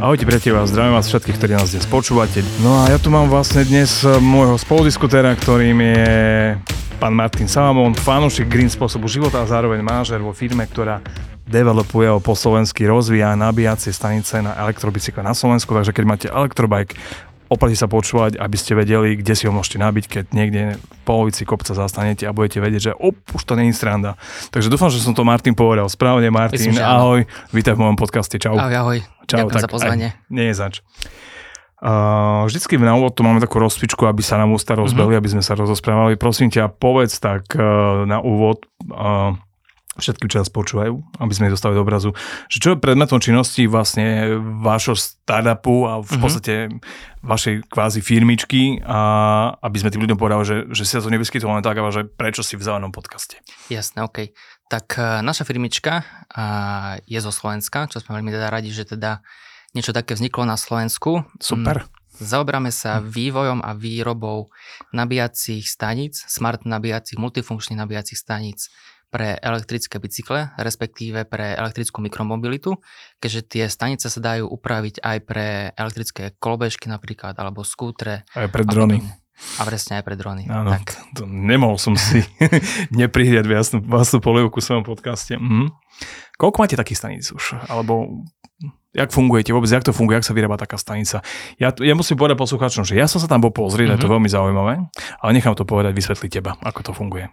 Ahojte priatelia, zdravím vás všetkých, ktorí nás dnes počúvate. No a ja tu mám vlastne dnes eh, môjho spoludiskutera, ktorým je pán Martin Salamon, fanúšik green spôsobu života a zároveň mážer vo firme, ktorá developuje o po slovensky rozvíja nabíjacie stanice na elektrobicykle na Slovensku, takže keď máte elektrobike, oplatí sa počúvať, aby ste vedeli, kde si ho môžete nabiť, keď niekde v polovici kopca zastanete a budete vedieť, že op, už to není stranda. Takže dúfam, že som to Martin povedal správne. Martin, Myslím, ahoj, vítaj v mojom podcaste, čau. Ahoj, ahoj. Čau, Ďakujem tak, za pozvanie. Aj, nie je zač. Uh, vždycky na úvod tu máme takú rozpičku, aby sa nám ústa rozbeli, mm-hmm. aby sme sa rozosprávali. Prosím ťa, povedz tak uh, na úvod, uh, všetky, nás počúvajú, aby sme dostali do obrazu, že čo je predmetom činnosti vlastne vášho startupu a v mm-hmm. podstate vašej kvázi firmičky a aby sme tým ľuďom povedali, že, že si sa to nevyskytlo len tak, ale že prečo si v zelenom podcaste. Jasné, OK. Tak uh, naša firmička uh, je zo Slovenska, čo sme veľmi teda radi, že teda niečo také vzniklo na Slovensku. Super. Mm, zaoberáme sa vývojom a výrobou nabíjacích staníc, smart nabíjacích, multifunkčných nabíjacích staníc pre elektrické bicykle, respektíve pre elektrickú mikromobilitu, keďže tie stanice sa dajú upraviť aj pre elektrické kolobežky napríklad, alebo skútre. Aj pre drony. A presne aj pre drony. Áno, tak. To, nemohol som si neprihriať vlastnú, vlastnú polievku v svojom podcaste. Mhm. Koľko máte takých staníc už? Alebo jak fungujete vôbec, jak to funguje, jak sa vyrába taká stanica. Ja, ja musím povedať poslucháčom, že ja som sa tam bol pozrieť, mm-hmm. je to mhm. veľmi zaujímavé, ale nechám to povedať, vysvetliť teba, ako to funguje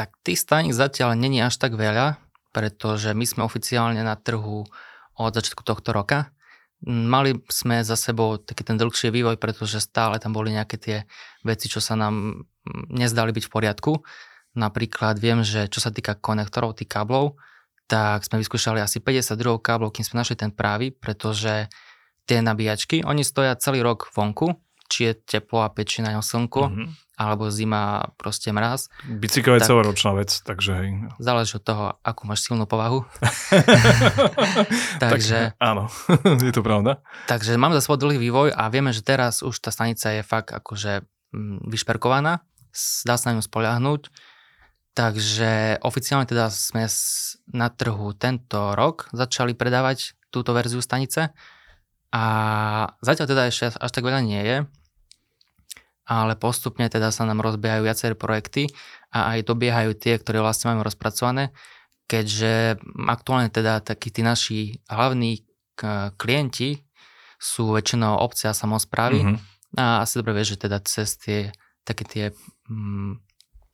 tak tých staníc zatiaľ není až tak veľa, pretože my sme oficiálne na trhu od začiatku tohto roka. Mali sme za sebou taký ten dlhší vývoj, pretože stále tam boli nejaké tie veci, čo sa nám nezdali byť v poriadku. Napríklad viem, že čo sa týka konektorov, tých káblov, tak sme vyskúšali asi 50 druhov káblov, kým sme našli ten právý, pretože tie nabíjačky, oni stoja celý rok vonku, či je teplo a pečí na ňom slnko, mm-hmm alebo zima, proste mraz. Bicykel je celoročná vec, takže hej. Záleží od toho, akú máš silnú povahu. takže, tak, áno, je to pravda. Takže máme za svoj dlhý vývoj a vieme, že teraz už tá stanica je fakt akože mm, vyšperkovaná, dá sa na ňu spoľahnúť. Takže oficiálne teda sme na trhu tento rok začali predávať túto verziu stanice a zatiaľ teda ešte až tak veľa nie je, ale postupne teda sa nám rozbiehajú viaceré projekty a aj dobiehajú tie, ktoré vlastne máme rozpracované, keďže aktuálne teda takí tí naši hlavní klienti sú väčšinou obce a samozprávy mm-hmm. a asi dobre vieš, že teda cez tie také tie mm,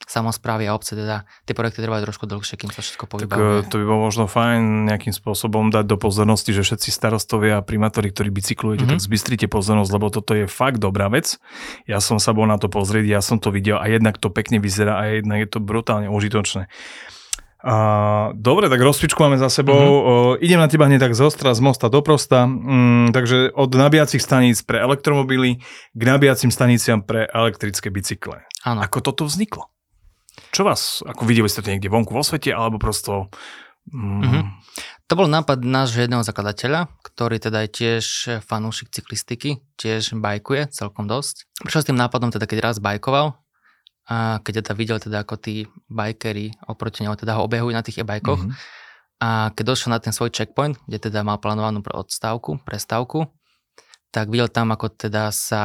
samozprávy a obce, teda tie projekty trvajú trošku dlhšie, kým sa všetko povybavuje. Tak to by bolo možno fajn nejakým spôsobom dať do pozornosti, že všetci starostovia a primátori, ktorí bicyklujete, mm-hmm. tak zbystrite pozornosť, lebo toto je fakt dobrá vec. Ja som sa bol na to pozrieť, ja som to videl a jednak to pekne vyzerá a jednak je to brutálne užitočné. A, dobre, tak rozpičku máme za sebou. Mm-hmm. O, idem na teba hneď tak z ostra, z mosta do prosta. Mm, takže od nabíjacích staníc pre elektromobily k nabíjacím staniciam pre elektrické bicykle. Áno. Ako toto vzniklo? Čo vás, ako videli ste to niekde vonku vo svete, alebo prosto... Mm... Mm-hmm. To bol nápad nášho jedného zakladateľa, ktorý teda je tiež fanúšik cyklistiky, tiež bajkuje celkom dosť. Prišiel s tým nápadom teda, keď raz bajkoval, a keď teda videl teda, ako tí bajkery oproti neho teda ho obehujú na tých e-bajkoch, mm-hmm. a keď došiel na ten svoj checkpoint, kde teda mal plánovanú odstávku, prestávku, tak videl tam, ako teda sa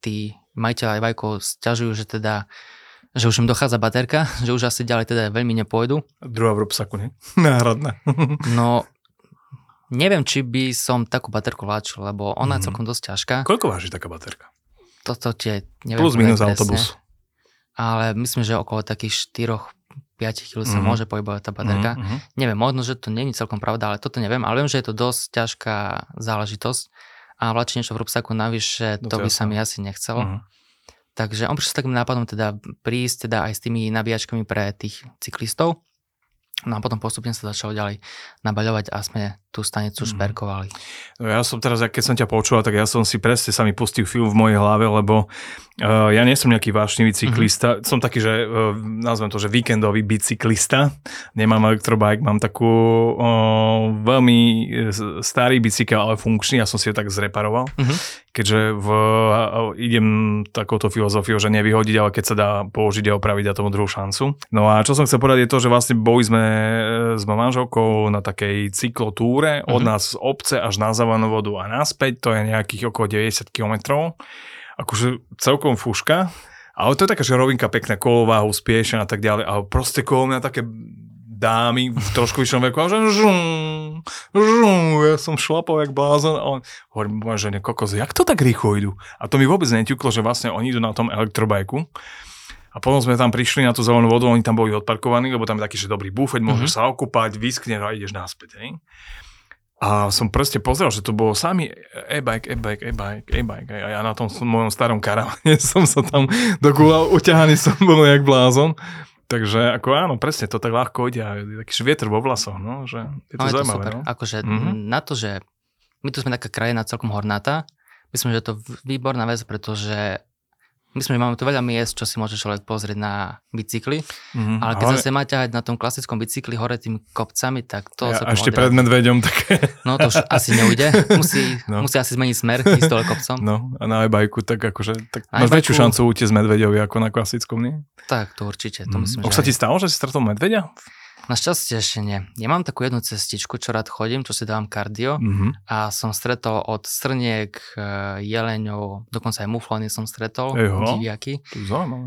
tí majiteľi e-bajkov stiažujú, že teda že už im dochádza baterka, že už asi ďalej teda veľmi nepôjdu. Druhá v rúbsaku, nie? Náhradná. no, neviem, či by som takú baterku vláčil, lebo ona mm. je mhm. celkom dosť ťažká. Koľko váži taká baterka? Toto tie neviem. Plus minus autobus. Ale myslím, že okolo takých 4 5 kg sa mm môže pohybovať tá baterka. Mm-hmm. Neviem, možno, že to není celkom pravda, ale toto neviem, ale viem, že je to dosť ťažká záležitosť a vláčiť niečo v rúbsaku navyše, no to, to by sa mi asi nechcelo. Mm-hmm. Takže on prišiel s takým nápadom teda prísť teda aj s tými nabíjačkami pre tých cyklistov. No a potom postupne sa začalo ďalej nabaľovať a sme tú stanicu mm. šperkovali. No ja som teraz, keď som ťa počúval, tak ja som si presne sa mi pustil film v mojej hlave, lebo uh, ja nie som nejaký vášnivý mhm. cyklista. Mm-hmm. Som taký, že uh, nazvem to, že víkendový bicyklista. Nemám elektrobike, mám takú uh, veľmi starý bicykel, ale funkčný. Ja som si ho tak zreparoval. Mm-hmm keďže v, idem takouto filozofiou, že nevyhodiť, ale keď sa dá použiť a opraviť a tomu druhú šancu. No a čo som chcel povedať je to, že vlastne boli sme s manželkou na takej cyklotúre od mm-hmm. nás z obce až na Zavanú vodu a naspäť, to je nejakých okolo 90 km. Akože celkom fúška. Ale to je taká, že rovinka pekná, kolová, uspiešená a tak ďalej. Ale proste kolo mňa také dámy v trošku vyššom veku a že žum, žum, ja som šlapol jak blázon a on hovorím, že kokos, jak to tak rýchlo idú? A to mi vôbec neťuklo, že vlastne oni idú na tom elektrobajku. A potom sme tam prišli na tú zelenú vodu, oni tam boli odparkovaní, lebo tam je taký, že dobrý bufet, môžeš mm-hmm. sa okúpať, vyskneš a ideš naspäť. Hej? A som proste pozrel, že to bolo sami e-bike, e-bike, e-bike, e-bike. A ja na tom mojom starom karavane som sa tam dogúľal, uťahaný som bol jak blázon. Takže ako áno, presne, to tak ľahko ide a je taký vietor vo vlasoch, no, že je to no, zaujímavé. Je to super. No? Akože mm-hmm. na to, že my tu sme taká krajina celkom hornatá, myslím, že je to výborná vec, pretože Myslím, že máme tu veľa miest, čo si môže človek pozrieť na bicykli, mm-hmm, ale keď ale... zase má ťahať na tom klasickom bicykli hore tými kopcami, tak to... Ja, a ešte pred medveďom také... No to už asi neujde, musí, no. musí asi zmeniť smer, ísť dole kopcom. No a na e-bajku tak akože, tak máš väčšiu šancu utiecť medveďovi ako na klasickom, nie? Tak, to určite, to mm. myslím, Už sa ti stalo, že si stretol medveďa? Našťastie ešte nie. Ja mám takú jednu cestičku, čo rád chodím, čo si dávam kardio mm-hmm. a som stretol od srniek, e, jeleňov, dokonca aj muflony som stretol, Eho, diviaky.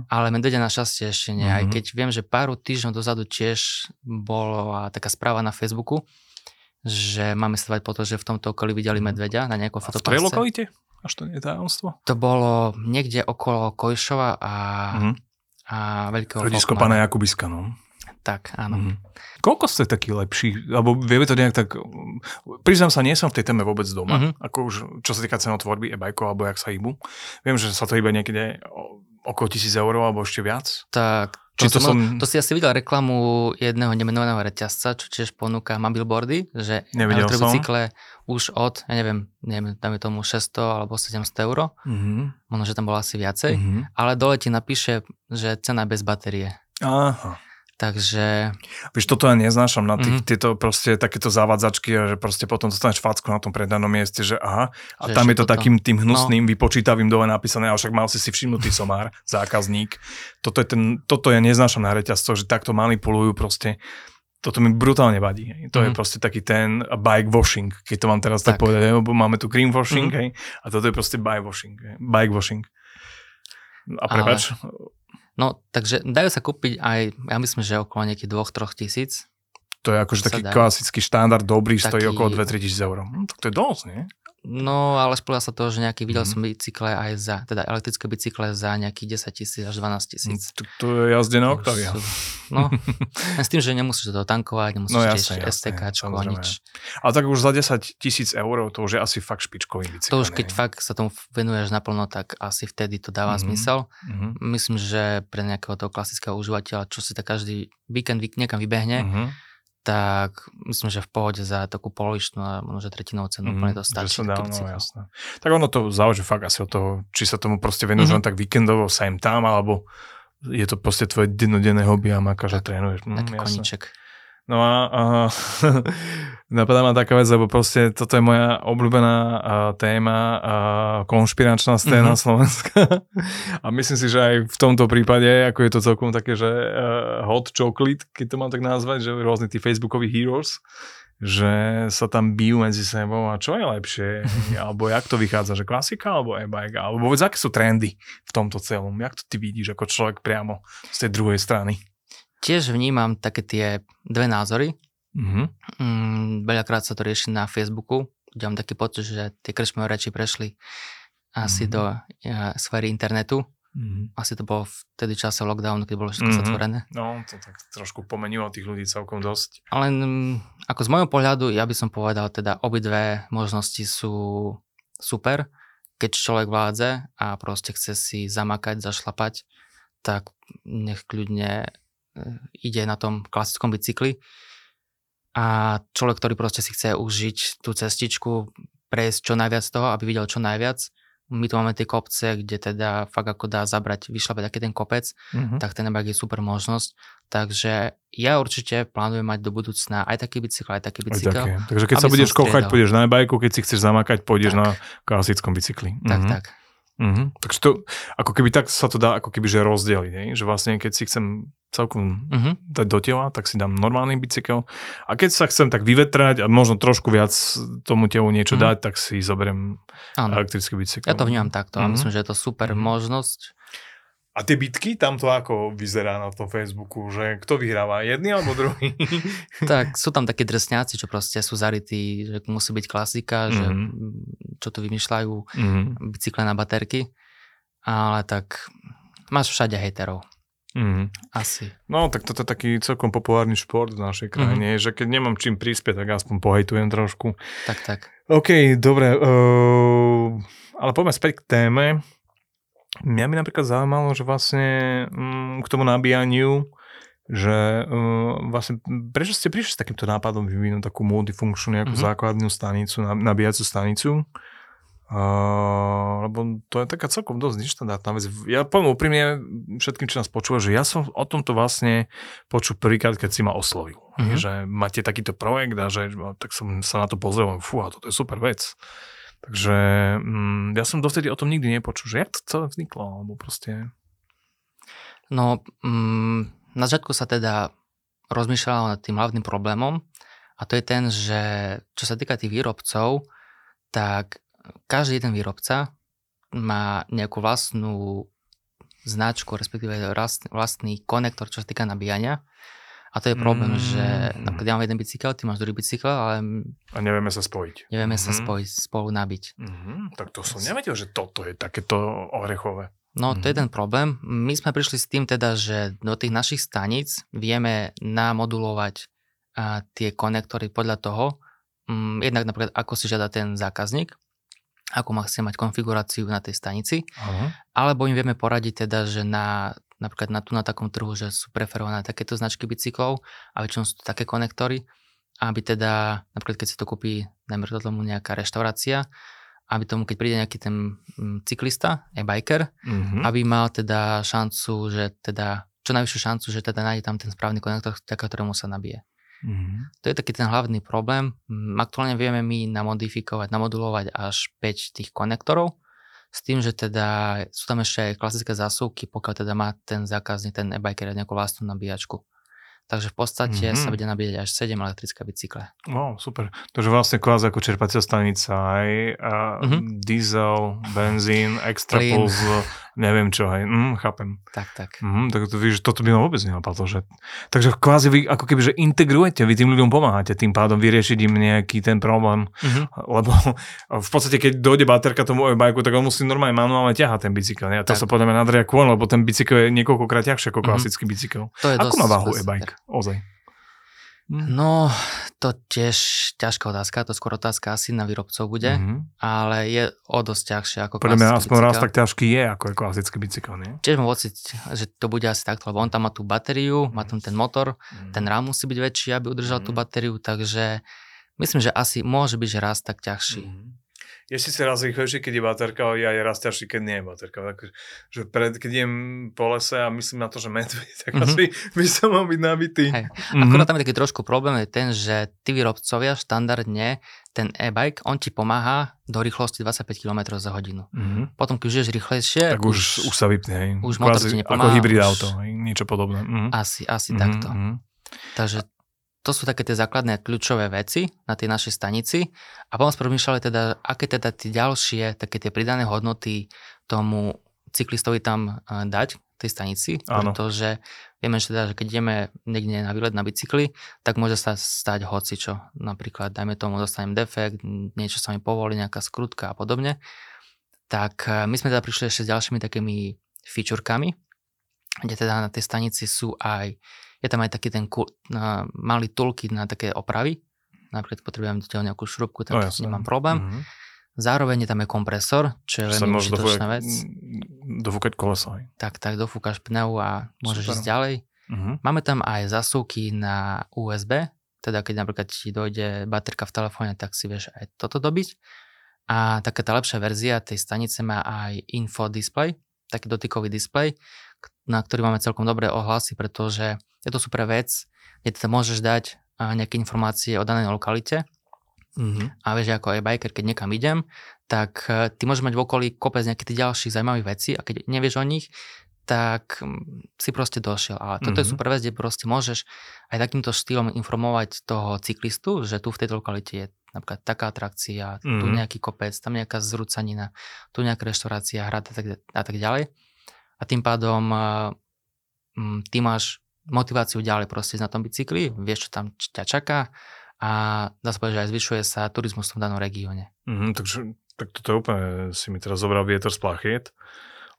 Ale medvedia našťastie ešte nie. Mm-hmm. Aj mhm. keď viem, že pár týždňov dozadu tiež bola taká správa na Facebooku, že máme stavať po to, že v tomto okolí videli mhm. medvedia na nejakom fotopásce. V tej lokalite? Až to nie je tajomstvo? To bolo niekde okolo Kojšova a, mm-hmm. a Veľkého Rodisko pána Jakubiska, no. Tak, áno. Mm. Koľko ste taký lepší? Alebo vieme to nejak tak... Priznám sa, nie som v tej téme vôbec doma. Mm-hmm. Ako už, čo sa týka cenotvorby e-bajkov, alebo jak sa hýbu. Viem, že sa to hýba niekde okolo tisíc eur, alebo ešte viac. Tak, to, to, som, to si asi videl reklamu jedného nemenovaného reťazca, čo tiež ponúka mobilboardy, že elektrobicykle už od, ja neviem, neviem, dáme tomu 600 alebo 700 eur, mm-hmm. možno, že tam bolo asi viacej, mm-hmm. ale dole ti napíše, že cena bez batérie. Aha. Takže... Víš, toto ja neznášam na tých, mm-hmm. tieto proste takéto zavadzačky, že proste potom dostaneš facku na tom predanom mieste, že aha, a že tam je to potom... takým tým hnusným, no. vypočítavým dole napísané, ale však mal si si všimnutý somár, zákazník. Toto, je ten, toto ja neznášam na reťazco, že takto manipulujú proste toto mi brutálne vadí. Hej. To mm-hmm. je mhm. proste taký ten bike washing, keď to mám teraz tak, tak povedať, lebo máme tu green washing, mm-hmm. hej, a toto je proste bike washing. Hej. Bike washing. A prepač, Ale No, takže dajú sa kúpiť aj, ja myslím, že okolo nejakých 2-3 tisíc. To je akože taký dá. klasický štandard dobrý, taký... stojí okolo 2-3 tisíc eur. Hm, to je dosť, nie? No, ale spôľa sa to, že nejaký videl mm. som bicykle aj za, teda elektrické bicykle za nejakých 10 tisíc až 12 tisíc. To, to je jazdená Octavia. No, s tým, že nemusíš to tankovať, nemusíš no, jasne, tiež STK, nič. Ale tak už za 10 tisíc eur to už je asi fakt špičkový bicykel. To už keď fakt sa tomu venuješ naplno, tak asi vtedy to dáva mm-hmm. zmysel. Mm-hmm. Myslím, že pre nejakého toho klasického užívateľa, čo si tak každý víkend niekam vybehne, mm-hmm tak myslím, že v pohode za takú polovičnú a možno, tretinou cenu mm, úplne to stačí. Dá, no, jasné. Tak ono to záleží fakt asi od toho, či sa tomu proste venuješ mm-hmm. len tak víkendovo sem tam, alebo je to proste tvoje dennodenné hobby a makáš a trénuješ. Mm, taký koníček. No a, a napadá ma taká vec, lebo proste toto je moja obľúbená a, téma a konšpiračná scéna mm-hmm. Slovenska. a myslím si, že aj v tomto prípade, ako je to celkom také, že uh, hot chocolate, keď to mám tak nazvať, že rôzne tí facebookoví heroes, že sa tam bijú medzi sebou a čo je lepšie, alebo jak to vychádza, že klasika alebo e-bike, alebo vôbec aké sú trendy v tomto celom, jak to ty vidíš ako človek priamo z tej druhej strany tiež vnímam také tie dve názory. Mm-hmm. Mm, veľakrát sa to rieši na Facebooku, kde mám taký pocit, že tie krčmové reči prešli asi mm-hmm. do uh, sféry internetu. Mm-hmm. Asi to bolo vtedy čase lockdownu, keď bolo všetko mm-hmm. zatvorené. No, to tak trošku pomenilo tých ľudí celkom dosť. Ale ako z môjho pohľadu, ja by som povedal, teda obidve možnosti sú super. Keď človek vládze a proste chce si zamakať, zašlapať, tak nech kľudne ide na tom klasickom bicykli a človek, ktorý proste si chce užiť tú cestičku, prejsť čo najviac toho, aby videl čo najviac, my tu máme tie kopce, kde teda fakt ako dá zabrať, vyšlapať taký ten kopec, Mhm. tak ten e-bike je super možnosť. Takže ja určite plánujem mať do budúcna aj taký bicykel, aj taký Aj bicykel. také. Takže keď sa budeš kochať, pôjdeš na e-bajku, keď si chceš zamakať, pôjdeš Tak. na klasickom bicykli. Tak, Mhm. tak. Mhm. Takže to, ako keby tak sa to dá ako keby že rozdeliť, že vlastne keď si chcem celkom Mhm. dať do tela, tak si dám normálny bicykel a keď sa chcem tak vyvetrať a možno trošku viac tomu telu niečo Mhm. dať, tak si zoberiem Áno. elektrický bicykel. Ja to vnímam takto a Mhm. myslím, že je to super Mhm. možnosť. A tie bitky, tam to ako vyzerá na tom Facebooku, že kto vyhráva, jedný alebo druhý? tak sú tam takí drsňáci, čo proste sú zarytí, že musí byť klasika, že Mhm. mm, čo tu vymýšľajú Mhm. bicykle na baterky. Ale tak máš všade hejterov. Mhm. Asi. No, tak toto je taký celkom populárny šport v našej krajine, že keď nemám čím prispieť, tak aspoň pohejtujem trošku. Tak, tak. OK, dobre, uh, ale poďme späť k téme. Mňa by napríklad zaujímalo, že vlastne um, k tomu nabíjaniu, že uh, vlastne prečo ste prišli s takýmto nápadom vyvinúť takú multifunkčnú nejakú Mhm. základnú stanicu, na- nabíjacú stanicu? Uh, lebo to je taká celkom dosť neštandardná vec. Ja poviem úprimne všetkým, čo nás počúva, že ja som o tomto vlastne počul prvýkrát, keď si ma oslovil. Mhm. Mm-hmm. Že máte takýto projekt a že tak som sa na to pozrel fú, a toto je super vec. Takže mm, ja som dovtedy o tom nikdy nepočul, že jak to celé vzniklo, alebo proste... No, mm, na začiatku sa teda rozmýšľalo nad tým hlavným problémom a to je ten, že čo sa týka tých výrobcov, tak každý jeden výrobca má nejakú vlastnú značku, respektíve vlast- vlastný konektor, čo sa týka nabíjania. A to je problém, Mm. že napríklad ja mám jeden bicykel, ty máš druhý bicykel, ale A nevieme sa spojiť. nevieme sa Mhm. spojiť, spolu nabiť. Mhm, tak to som nevedel, že toto je takéto orechové. No, to je Mhm. ten problém. My sme prišli s tým teda, že do tých našich staníc vieme namodulovať a, tie konektory podľa toho, um, jednak napríklad ako si žiada ten zákazník, ako má chce mať konfiguráciu na tej stanici, Aha. alebo im vieme poradiť teda, že na, napríklad na tu na takom trhu, že sú preferované takéto značky bicyklov a väčšinou sú to také konektory, aby teda, napríklad keď si to kúpi, najmä tomu nejaká reštaurácia, aby tomu, keď príde nejaký ten mm, cyklista, e-biker, Mhm. aby mal teda šancu, že teda, čo najvyššiu šancu, že teda nájde tam ten správny konektor, ktorému sa nabije. Mhm. To je taký ten hlavný problém. Mm, Aktuálne vieme my namodifikovať, namodulovať až 5 tých konektorov, s tým, že teda sú tam ešte aj klasické zásuvky, pokiaľ teda má ten zákazník, ten e-biker nejakú vlastnú nabíjačku. Takže v podstate Mhm. sa bude nabíjať až 7 elektrické bicykle. No, super. Takže vlastne kvázi ako čerpacia stanica, aj a Mhm. diesel, benzín, extra plus, neviem čo, hej. Mm, chápem. Tak, tak. Mhm, tak to, víš, toto by ma vôbec nenapadlo. Že... Takže kvázi vy ako keby, že integrujete, vy tým ľuďom pomáhate, tým pádom vyriešiť im nejaký ten problém. Mhm. Lebo v podstate, keď dojde baterka tomu e-bajku, tak on musí normálne manuálne ťahať ten bicykel. Nie? A to Tak. sa podľa mňa nadria kvôli, lebo ten bicykel je niekoľkokrát ťažšie ako Mhm. klasický bicykel. To je Ako má váhu e-bike? Ozaj. Mhm. No, to tiež ťažká otázka, to skôr otázka asi na výrobcov bude, Mhm. ale je o dosť ťažšie ako Podľa mňa aspoň raz bicykel. tak ťažký je, ako je klasický bicykel, nie? Tiež mám pocit, že to bude asi takto, lebo on tam má tú batériu, má tam ten motor, Mhm. ten rám musí byť väčší, aby udržal tú Mhm. batériu, takže myslím, že asi môže byť, že raz tak ťažší. Mhm. Je síce raz rýchlejší, keď je baterka, ale je raz ťažší, keď nie je baterka. Tak, že pred, keď idem po lese a myslím na to, že medveď, tak Mhm. asi by som mal byť nabitý. Hej. Mhm. Akorát tam je taký trošku problém je ten, že tí výrobcovia štandardne ten e-bike, on ti pomáha do rýchlosti 25 km za hodinu. Mhm. Potom, keď už ideš rýchlejšie, Tak už, už sa vypne, hej. už motor ti Ako nepomáha, hybrid už- auto, niečo podobné. Mhm. asi, asi Mhm, takto. mhm. Takže to sú také tie základné kľúčové veci na tej našej stanici. A potom sme premýšľali teda, aké teda tie ďalšie, také tie pridané hodnoty tomu cyklistovi tam eh, dať, tej stanici, Áno. pretože vieme, že, teda, že keď ideme niekde na výlet na bicykli, tak môže sa stať hocičo. Napríklad, dajme tomu, dostanem defekt, niečo sa mi povolí, nejaká skrutka a podobne. Tak eh, my sme teda prišli ešte s ďalšími takými featurekami, kde teda na tej stanici sú aj je tam aj taký ten kul, na, malý toolkit na také opravy. Napríklad potrebujem nejakú šrubku, tak No, no, jasné. nemám problém. Mhm. Zároveň je tam aj kompresor, čo je veľmi užitočná vec. dofúkať koleso. Hej. Tak, tak dofúkaš pneu a môžeš Super. ísť ďalej. Mhm. Máme tam aj zasúky na USB, teda keď napríklad ti dojde baterka v telefóne, tak si vieš aj toto dobiť. A taká tá lepšia verzia tej stanice má aj info display, taký dotykový displej, na ktorý máme celkom dobré ohlasy, pretože je to super vec, kde teda môžeš dať nejaké informácie o danej lokalite. Mm-hmm. A vieš, ako aj biker, keď niekam idem, tak e, ty môžeš mať v okolí kopec nejakých ďalších zaujímavých vecí a keď nevieš o nich, tak si proste došiel. A toto mm-hmm. je mhm. super vec, kde proste môžeš aj takýmto štýlom informovať toho cyklistu, že tu v tejto lokalite je napríklad taká atrakcia, mm-hmm. tu mhm. nejaký kopec, tam nejaká zrúcanina, tu nejaká reštaurácia, hrad a tak, a tak ďalej. A tým pádom uh, ty máš motiváciu ďalej proste na tom bicykli, vieš, čo tam ťa čaká a dá sa povedať, že aj zvyšuje sa turizmus v tom danom regióne. Mm, takže tak toto je úplne, si mi teraz zobral vietor z plachiet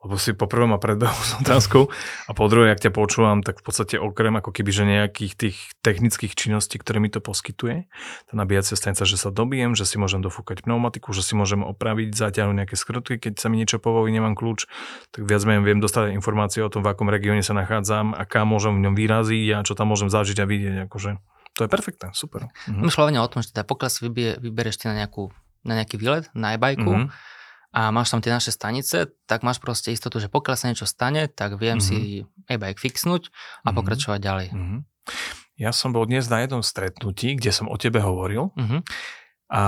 lebo si poprvé ma predbehol s otázkou a po druhé, ak ťa počúvam, tak v podstate okrem ako keby, že nejakých tých technických činností, ktoré mi to poskytuje, tá nabíjacia stanica, že sa dobijem, že si môžem dofúkať pneumatiku, že si môžem opraviť, zaťahnuť nejaké skrutky, keď sa mi niečo povolí, nemám kľúč, tak viac menej viem dostať informácie o tom, v akom regióne sa nachádzam a kam môžem v ňom vyraziť a čo tam môžem zažiť a vidieť. Akože. To je perfektné, super. Mhm. Myšľa o tom, že teda pokiaľ si vyberieš ty na, nejakú, na nejaký výlet, na e-bajku, mm-hmm a máš tam tie naše stanice, tak máš proste istotu, že pokiaľ sa niečo stane, tak viem mm-hmm. si e-bike fixnúť a mm-hmm. pokračovať ďalej. Mm-hmm. Ja som bol dnes na jednom stretnutí, kde som o tebe hovoril. Mm-hmm. A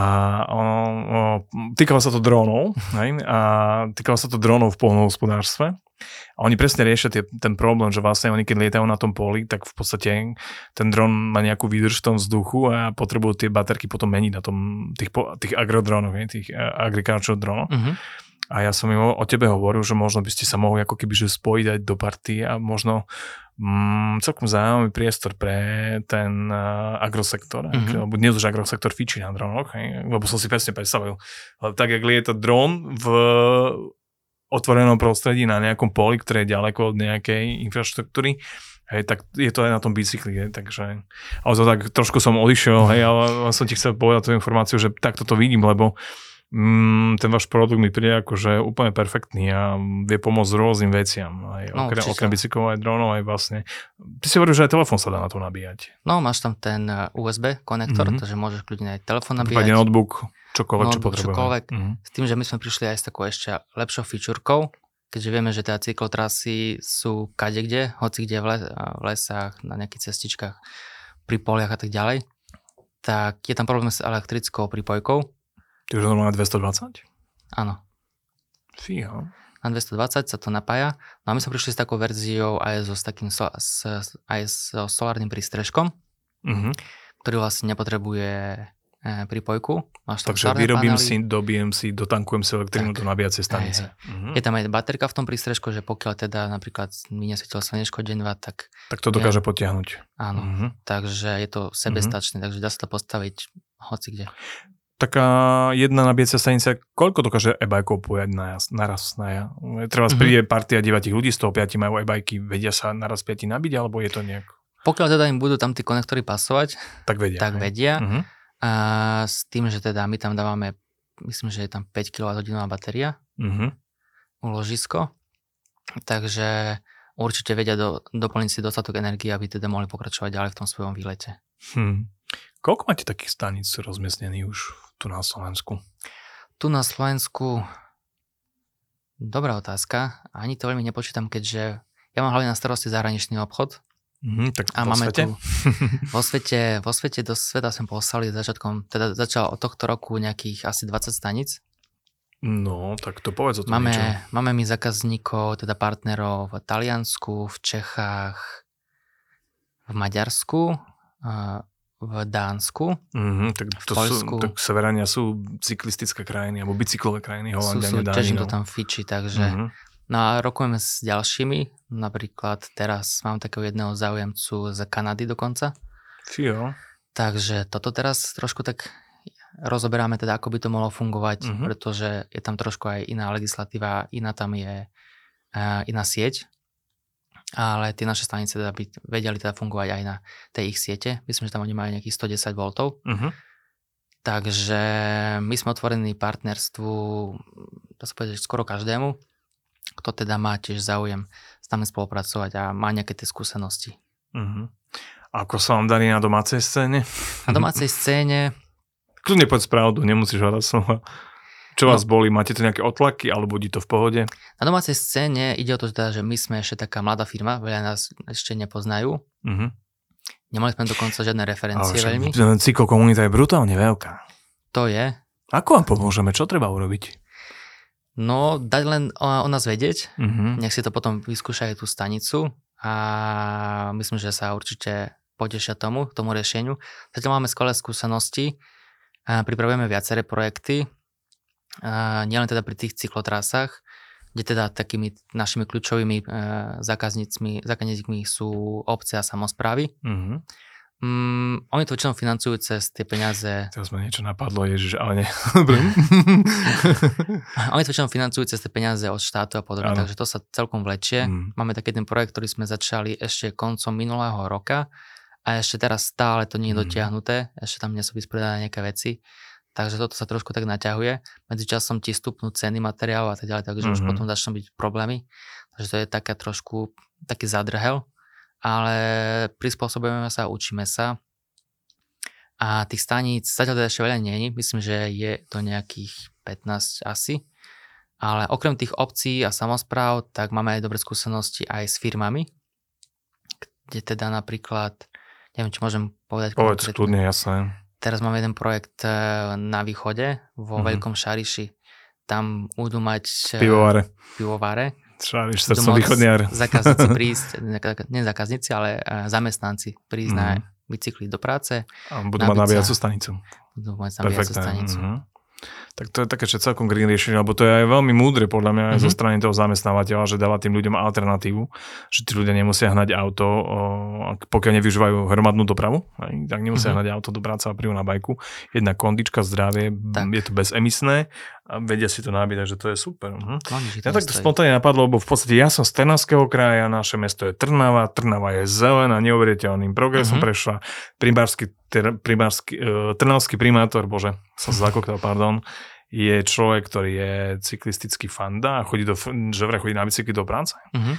o, o, týkalo sa to drónov, hej, a týkalo sa to drónov v polnohospodárstve. A oni presne riešia tie, ten problém, že vlastne oni keď lietajú na tom poli, tak v podstate ten dron má nejakú výdrž v tom vzduchu a potrebujú tie baterky potom meniť na tom, tých, tých agrodrónoch, tých e, agriculture drónov. Uh-huh. A ja som im o, tebe hovoril, že možno by ste sa mohli ako keby že spojiť aj do party a možno mm, celkom zaujímavý priestor pre ten uh, agrosektor, mm-hmm. lebo dnes už agrosektor fičí na dronoch, hej, lebo som si presne predstavil, ale tak, jak lieta dron v otvorenom prostredí na nejakom poli, ktoré je ďaleko od nejakej infraštruktúry, hej, tak je to aj na tom bicykli, hej, takže, to tak trošku som odišiel, hej, ale som ti chcel povedať tú informáciu, že takto to vidím, lebo mm, ten váš produkt mi príde akože úplne perfektný a vie pomôcť rôznym veciam. Aj no, okrem, okrem bicyklov, aj dronov, aj vlastne. Ty si hovoril, že aj telefón sa dá na to nabíjať. No, máš tam ten eh, USB konektor, mm-hmm. takže môžeš kľudne aj telefón nabíjať. Prípadne notebook. Čokoľvek, čo potrebujeme. Čokoľvek. Mm-hmm. S tým, že my sme prišli aj s takou ešte lepšou featurekou, keďže vieme, že teda cyklotrasy sú kade kde, hoci kde v, les, v lesách, na nejakých cestičkách, pri poliach a tak ďalej, tak je tam problém s elektrickou prípojkou. Ty už normálne 220? Áno. Fíha. Na 220 sa to napája. No a my sme prišli s takou verziou aj so, s takým, s, aj so solárnym prístrežkom, mm-hmm. ktorý vlastne nepotrebuje E, prípojku. Máš tam Takže vyrobím panely. si, dobijem si, dotankujem si elektrínu do nabíjacej stanice. Uh-huh. Je tam aj baterka v tom prístrežku, že pokiaľ teda napríklad mi nesvietilo slnečko deň, dva, tak... Tak to dokáže ja, potiahnuť. Áno, uh-huh. takže je to sebestačné, uh-huh. takže dá sa to postaviť hoci kde. Taká jedna nabíjacia stanica, koľko dokáže e-bajkov pojať naraz? naraz na, treba uh-huh. príde partia 9 ľudí, z toho 5 majú e-bajky, vedia sa naraz 5 nabiť, alebo je to nejak... Pokiaľ teda im budú tam tie konektory pasovať, tak vedia. Tak vedia. Uh-huh a s tým, že teda my tam dávame, myslím, že je tam 5 kWh batéria, mm-hmm. uložisko, takže určite vedia do, doplniť si dostatok energie, aby teda mohli pokračovať ďalej v tom svojom výlete. Hmm. Koľko máte takých staníc rozmiestnených už tu na Slovensku? Tu na Slovensku dobrá otázka. Ani to veľmi nepočítam, keďže ja mám hlavne na starosti zahraničný obchod, Mm, tak a máme svete? tu vo svete, vo svete do sveta sme poslali začiatkom, teda začal od tohto roku nejakých asi 20 stanic. No, tak to povedz o tom máme, niečo. Máme my zákazníkov, teda partnerov v Taliansku, v Čechách, v Maďarsku, v Dánsku, mm-hmm, tak to v Poľsku. Sú, tak Severania sú cyklistické krajiny, alebo bicyklové krajiny, Holandia, sú, sú, Tiež to tam fičí, takže mm-hmm. No a rokujeme s ďalšími, napríklad teraz mám takého jedného záujemcu z Kanady dokonca. Fio. Takže toto teraz trošku tak rozoberáme teda, ako by to mohlo fungovať, uh-huh. pretože je tam trošku aj iná legislatíva, iná tam je uh, iná sieť, ale tie naše stanice teda by vedeli teda fungovať aj na tej ich siete. Myslím, že tam oni majú nejakých 110 V. Uh-huh. Takže my sme otvorení partnerstvu, dá sa povedať, skoro každému kto teda má tiež záujem s nami spolupracovať a má nejaké tie skúsenosti. Uh-huh. Ako sa vám darí na domácej scéne? Na domácej scéne... Kľudne poď pravdu, nemusíš hľadať slova. Čo Čo vás boli? Máte tu nejaké otlaky alebo budí to v pohode? Na domácej scéne ide o to, teda, že my sme ešte taká mladá firma, veľa nás ešte nepoznajú. Mhm. Nemali sme dokonca žiadne referencie Ale veľmi. Cyklo komunita je brutálne veľká. To je. Ako vám pomôžeme? Čo treba urobiť? No, dať len o, o nás vedieť, Mhm. nech si to potom vyskúšajú tú stanicu a myslím, že sa určite potešia tomu, tomu riešeniu. Zatiaľ máme skvelé skúsenosti, a pripravujeme viaceré projekty, a nielen teda pri tých cyklotrasách, kde teda takými našimi kľúčovými e, zákazníkmi, zákazníkmi sú obce a samozprávy. Mhm. Mm, oni to väčšinou financujú cez tie peniaze Teraz ma niečo napadlo, ježiš, ale nie. Oni to väčšinou financujú cez tie peniaze od štátu a podobne, Áno. takže to sa celkom vlečie. Mm. Máme taký jeden projekt, ktorý sme začali ešte koncom minulého roka a ešte teraz stále to nie je Mm. dotiahnuté, ešte tam nie sú vysporiadané nejaké veci. Takže toto sa trošku tak naťahuje. Medzičasom ti stupnú ceny materiálu a tak ďalej, takže už Mhm. potom začnú byť problémy. Takže to je taká trošku taký zadrhel, ale prispôsobujeme sa, učíme sa. A tých staníc zatiaľ teda ešte veľa je. Myslím, že je to nejakých 15 asi. Ale okrem tých obcí a samozpráv, tak máme aj dobré skúsenosti aj s firmami, kde teda napríklad, neviem, či môžem povedať Povedz kľudne, jasné. Teraz máme jeden projekt eh, na východe, vo Mhm. Veľkom Šariši. Tam budú mať eh, Pivovare. pivovare. Šáriš, srdcom východniar. Zákazníci prísť, ne, nie zákazníci, ale eh, zamestnanci prísť na Mhm. bicykli do práce, A budú mať nabíjacú stanicu. budú mať nabíjacú stanicu. Mhm. Tak to je také, že celkom green riešenie, lebo to je aj veľmi múdre podľa mňa aj zo Mhm. strany toho zamestnávateľa, že dáva tým ľuďom alternatívu, že tí ľudia nemusia hnať auto, pokiaľ nevyužívajú hromadnú dopravu, aj, tak nemusia Mhm. hnať auto do práce a prídu na bajku. Jedna kondička, zdravie, Tak. je to bezemisné a vedia si to nabiť, takže to je super. Mhm. Ja tak to spontánne napadlo, lebo v podstate ja som z Trnavského kraja, naše mesto je Trnava, Trnava je zelená, neuveriteľným progresom Mhm. prešla. Primársky, ter, primársky, uh, Trnavský primátor, bože, som sa zakoktal, pardon, je človek, ktorý je cyklistický fanda a chodí do, že vraj chodí na bicykli do práce. Mhm.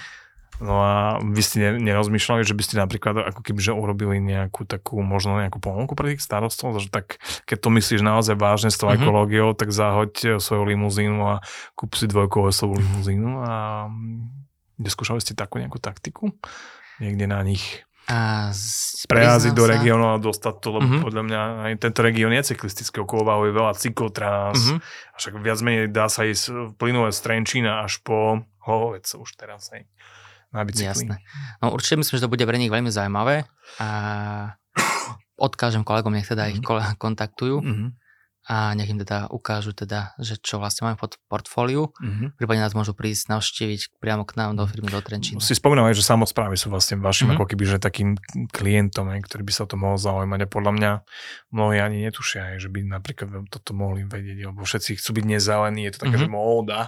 No a vy ste ne- nerozmýšľali, že by ste napríklad ako keby že urobili nejakú takú, možno nejakú ponuku pre tých starostov, že tak keď to myslíš naozaj vážne s tou Mhm. ekológiou, tak zahoď svoju limuzínu a kúp si dvojkolesovú limuzínu a neskúšali ste takú nejakú taktiku? Niekde na nich A z- prejazdiť priznám do regiónu a dostať to, lebo Mhm. podľa mňa aj tento región je cyklistický, okolo Váhu je veľa cyklotrás, Mhm. a však viac menej dá sa ísť plynové z Trenčína až po Hohovec už teraz aj na bicykli. Jasné. No určite myslím, že to bude pre nich veľmi zaujímavé a odkážem kolegom, nech teda ich Mhm. kontaktujú Mhm. A nech im teda ukážu teda, že čo vlastne máme pod portfóliu. Mhm. Prípadne nás môžu prísť navštíviť priamo k nám do firmy do Trenčína. Si spomínal aj, že samozprávy sú vlastne vašim Mhm. ako keby, že takým klientom, aj, ktorý by sa o to mohol zaujímať a podľa mňa mnohí ani netušia, aj, že by napríklad toto mohli vedieť, lebo všetci chcú byť nezelení, je to také, Mhm. že móda,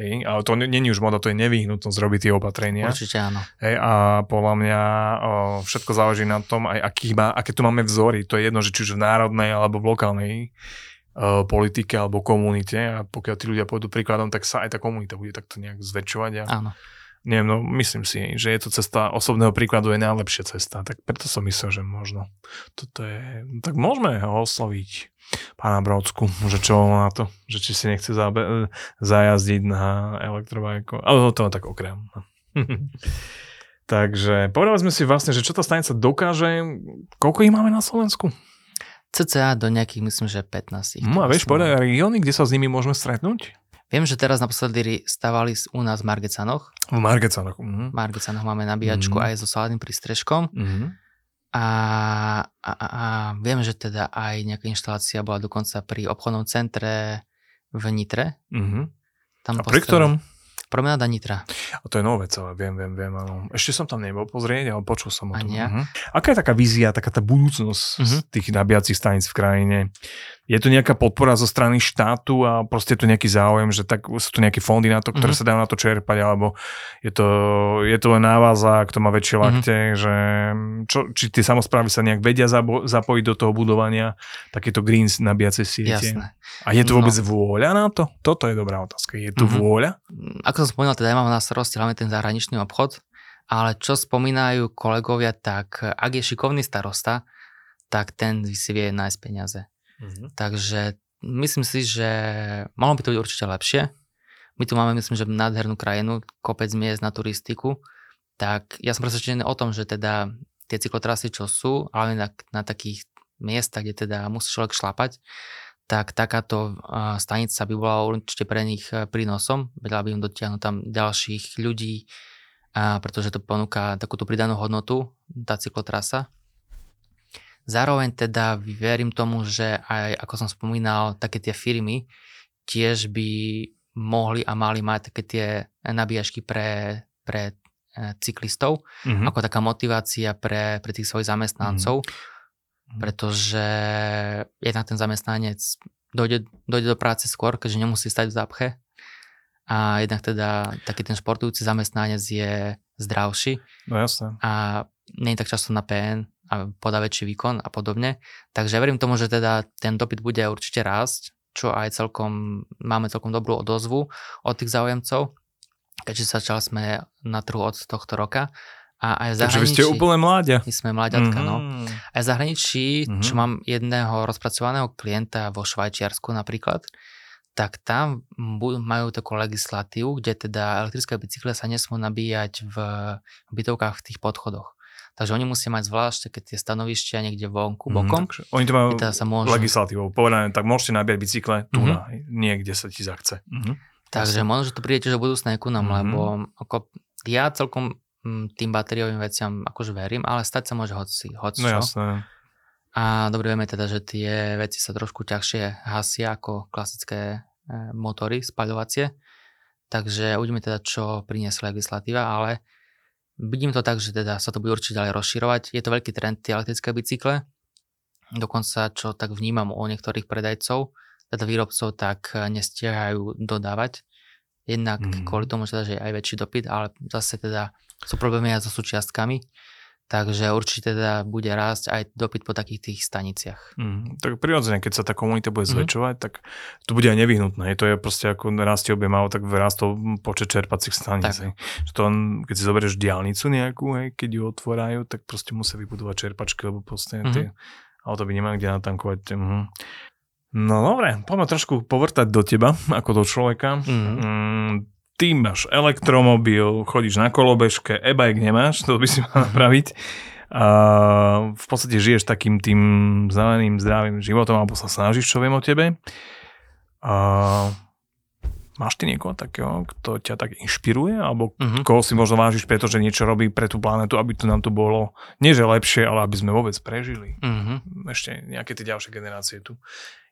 hej, ale to není už móda, to je nevyhnutnosť robiť tie opatrenia. Určite áno. Hej, a podľa mňa o, všetko záleží na tom, aj aký aké tu máme vzory. To je jedno, že či už v národnej alebo v lokálnej politike alebo komunite a pokiaľ tí ľudia pôjdu príkladom, tak sa aj tá komunita bude takto nejak zväčšovať a Áno. neviem, no myslím si, že je to cesta osobného príkladu je najlepšia cesta, tak preto som myslel, že možno toto je, no tak môžeme ho osloviť pána Brodsku, že čo na to, že či si nechce zabe- zajazdiť na elektrobajku, ale to tak okrem. Takže povedali sme si vlastne, že čo tá stanica dokáže, koľko ich máme na Slovensku? CCA do nejakých, myslím, že 15. ich No a vieš povedať regióny, kde sa s nimi môžeme stretnúť? Viem, že teraz naposledy stavali s- u nás v Margecanoch. V Margecanoch. Mhm. V Margecanoch máme nabíjačku Mhm. aj so solárnym prístrežkom. Mhm. A, a, a, viem, že teda aj nejaká inštalácia bola dokonca pri obchodnom centre v Nitre. Mhm. Tam A pri ktorom? Promenáda Nitra. A to je nové celé, viem, viem, viem. Áno. Ešte som tam nebol pozrieť, ale počul som o tom. Ja. Mhm. Aká je taká vízia, taká tá budúcnosť z tých nabíjacích staníc v krajine? Je tu nejaká podpora zo strany štátu a proste je tu nejaký záujem, že tak, sú tu nejaké fondy na to, ktoré Mhm. sa dajú na to čerpať, alebo je to, je to len na vás a kto má väčšie Mhm. lakte, že čo, či tie samozprávy sa nejak vedia zabo- zapojiť do toho budovania takéto green nabíjacej siete? Jasné. A je tu vôbec No. vôľa na to? Toto je dobrá otázka. Je tu Mhm. vôľa? Ako som spomínal, teda ja mám na starosti hlavne ten zahraničný obchod, ale čo spomínajú kolegovia, tak ak je šikovný starosta, tak ten si vie nájsť peniaze. Mhm. Takže myslím si, že mohlo by to byť určite lepšie. My tu máme, myslím, že nádhernú krajinu, kopec miest na turistiku, tak ja som presvedčený o tom, že teda tie cyklotrasy, čo sú, ale na, na takých miestach, kde teda musí človek šlapať, tak takáto stanica by bola určite pre nich prínosom, vedela by im dotiahnuť tam ďalších ľudí, pretože to ponúka takúto pridanú hodnotu, tá cyklotrasa. Zároveň teda verím tomu, že aj ako som spomínal, také tie firmy tiež by mohli a mali mať také tie nabíjačky pre, pre e, cyklistov, mm-hmm. ako taká motivácia pre, pre tých svojich zamestnancov, mm-hmm. pretože jednak ten zamestnanec dojde, dojde do práce skôr, keďže nemusí stať v zápche a jednak teda taký ten športujúci zamestnanec je zdravší. No jasné. A nie je tak často na PN a podá väčší výkon a podobne. Takže verím tomu, že teda ten dopyt bude určite rásť, čo aj celkom, máme celkom dobrú odozvu od tých záujemcov, keďže začali sme na trhu od tohto roka. A aj v zahraničí... Takže vy ste úplne mláďa. My sme mláďatka, mm-hmm. no. Aj v zahraničí, mm-hmm. čo mám jedného rozpracovaného klienta vo Švajčiarsku napríklad, tak tam majú takú legislatívu, kde teda elektrické bicykle sa nesmú nabíjať v bytovkách v tých podchodoch. Takže oni musia mať zvlášť také tie stanovištia niekde vonku, mhm, bokom. Mm, oni to majú teda sa môžu... legislatívou povedané, tak môžete nabíjať bicykle tu mm-hmm. na, niekde sa ti zachce. Mm-hmm. Takže možno, že to príde tiež do budúcnej ku nám, mm-hmm. lebo ako ja celkom mm, tým batériovým veciam akože verím, ale stať sa môže hoci, hoci No jasné. A dobre vieme teda, že tie veci sa trošku ťažšie hasia ako klasické e, motory spaľovacie. Takže uvidíme teda, čo priniesla legislatíva, ale Vidím to tak, že teda sa to bude určite ďalej rozširovať. Je to veľký trend tie elektrické bicykle. Dokonca, čo tak vnímam u niektorých predajcov, teda výrobcov, tak nestiehajú dodávať. Jednak mm. kvôli tomu, teda, že je aj väčší dopyt, ale zase teda sú problémy aj so súčiastkami. Takže určite teda bude rásť aj dopyt po takých tých staniciach. Mm, tak prirodzene, keď sa tá komunita bude mhm. zväčšovať, mm. tak to bude aj nevyhnutné. To je proste ako rastie objem tak rastol počet čerpacích staníc. To, keď si zoberieš diálnicu nejakú, hej, keď ju otvorajú, tak proste musia vybudovať čerpačky, lebo proste mm. tie auto by nemajú kde natankovať. Mm. No dobre, poďme trošku povrtať do teba, ako do človeka. Mm. Mm, ty máš elektromobil, chodíš na kolobežke, e-bike nemáš, to by si mal napraviť. A v podstate žiješ takým tým zeleným, zdravým životom, alebo sa snažíš, čo viem o tebe. A máš ty niekoho takého, kto ťa tak inšpiruje, alebo uh-huh. koho si možno vážiš, pretože niečo robí pre tú planetu, aby to nám tu bolo, nie že lepšie, ale aby sme vôbec prežili. Uh-huh. Ešte nejaké tie ďalšie generácie tu.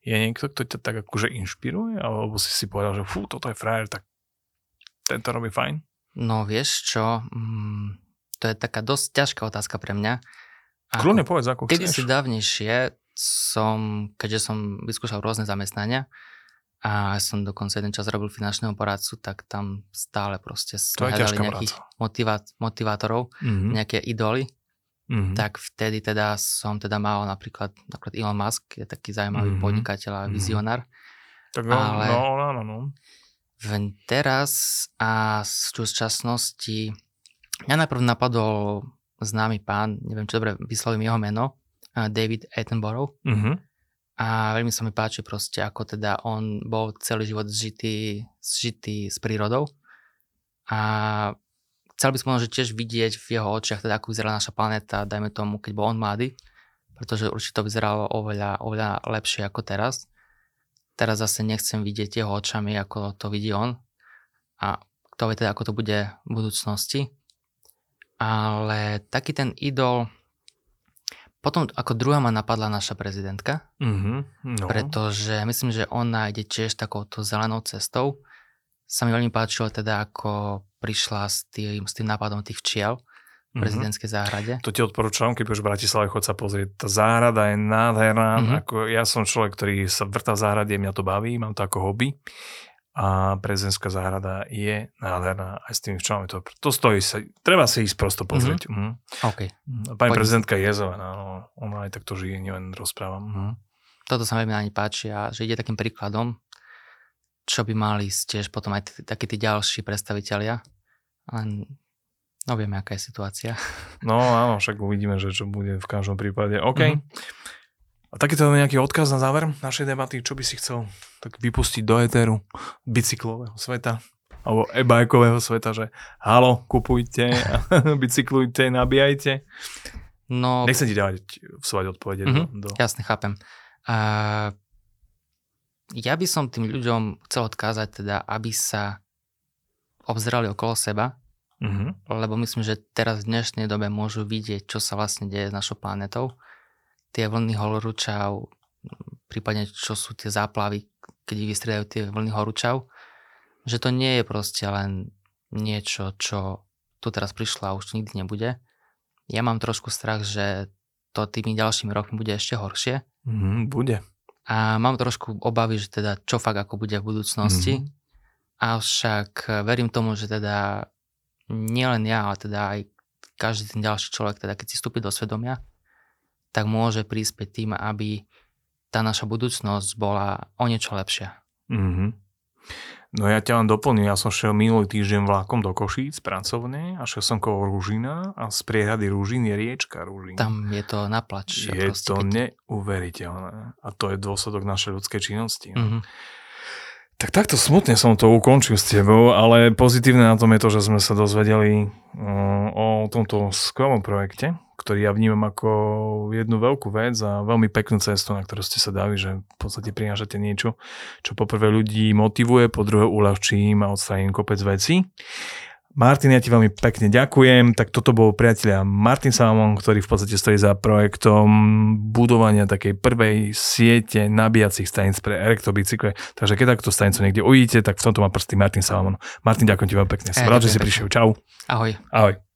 Je niekto, kto ťa tak akože inšpiruje, alebo si si povedal, že fú, toto je frajer, tak tento robí fajn? No vieš čo, mm, to je taká dosť ťažká otázka pre mňa. Kľudne povedz, ako Kedy si dávnejšie som, keďže som vyskúšal rôzne zamestnania a som dokonca jeden čas robil finančného poradcu, tak tam stále proste sme hľadali nejakých motivá- motivátorov, mm-hmm. nejaké idoly. Mm-hmm. Tak vtedy teda som teda mal napríklad, napríklad Elon Musk, je taký zaujímavý mm-hmm. podnikateľ a mhm. vizionár. Tak no, ale, no, no, no, no teraz a z súčasnosti mňa najprv napadol známy pán, neviem, či dobre vyslovím jeho meno, David Attenborough. Mm-hmm. A veľmi sa mi páči proste, ako teda on bol celý život zžitý, zžitý s prírodou. A chcel by som možno tiež vidieť v jeho očiach, teda ako vyzerala naša planéta, dajme tomu, keď bol on mladý, pretože určite to vyzeralo oveľa, oveľa lepšie ako teraz. Teraz zase nechcem vidieť jeho očami, ako to vidí on. A kto vie teda, ako to bude v budúcnosti. Ale taký ten idol... Potom ako druhá ma napadla naša prezidentka, mm-hmm, no. pretože myslím, že ona ide tiež takouto zelenou cestou. Sa mi veľmi páčilo teda, ako prišla s tým, s tým nápadom tých včiel v mhm. prezidentskej záhrade. To ti odporúčam, keď už v Bratislave chod sa pozrieť. Tá záhrada je nádherná. Mm-hmm. Ako, ja som človek, ktorý sa vrta v záhrade, mňa to baví, mám to ako hobby. A prezidentská záhrada je nádherná aj s tými včelami. To, to stojí sa, treba si ísť prosto pozrieť. Mm-hmm. Mm-hmm. Okay. Pani Poďme. prezidentka je zelená, no, ona aj takto žije, nielen rozprávam. Mm-hmm. Toto sa veľmi ani páči a že ide takým príkladom, čo by mali ísť tiež potom aj takí tí ďalší predstavitelia. Len No vieme, aká je situácia. No áno, však uvidíme, že čo bude v každom prípade. OK. Mm-hmm. A takýto nejaký odkaz na záver našej debaty, čo by si chcel tak vypustiť do éteru bicyklového sveta alebo e-bajkového sveta, že halo, kupujte, bicyklujte, nabíjajte. No, Nechcem ti dávať svať odpovede Mhm, do, do... jasne, chápem. A ja by som tým ľuďom chcel odkázať teda, aby sa obzerali okolo seba, Mhm. lebo myslím, že teraz v dnešnej dobe môžu vidieť, čo sa vlastne deje s našou planetou. Tie vlny horúčav, prípadne čo sú tie záplavy, keď vystriedajú tie vlny horúčav, že to nie je proste len niečo, čo tu teraz prišlo a už nikdy nebude. Ja mám trošku strach, že to tými ďalšími rokmi bude ešte horšie Mhm, bude. a mám trošku obavy, že teda čo fakt ako bude v budúcnosti. Mhm. Avšak verím tomu, že teda nielen ja, ale teda aj každý ten ďalší človek, teda keď si vstúpi do svedomia, tak môže prispieť tým, aby tá naša budúcnosť bola o niečo lepšia. Mhm. No ja ťa len doplním, ja som šiel minulý týždeň vlakom do Košíc pracovne a šiel som kolo Rúžina a z priehrady Rúžin je riečka Rúžin. Tam je to naplač. je proste, to keď... neuveriteľné. A to je dôsledok našej ľudskej činnosti. Mhm. Tak takto smutne som to ukončil s tebou, ale pozitívne na tom je to, že sme sa dozvedeli uh, o tomto skvelom projekte, ktorý ja vnímam ako jednu veľkú vec a veľmi peknú cestu, na ktorú ste sa dali, že v podstate prinášate niečo, čo poprvé ľudí motivuje, po druhé uľahčí im a odstraní kopec vecí. Martin, ja ti veľmi pekne ďakujem. Tak toto bol priateľa Martin Salomon, ktorý v podstate stojí za projektom budovania takej prvej siete nabíjacích staníc pre elektrobicykle. Takže keď takto stanicu niekde uvidíte, tak v tomto má prsty Martin Salomon. Martin, ďakujem ti veľmi pekne. Som rád, že si prišiel. Čau. Ahoj. Ahoj.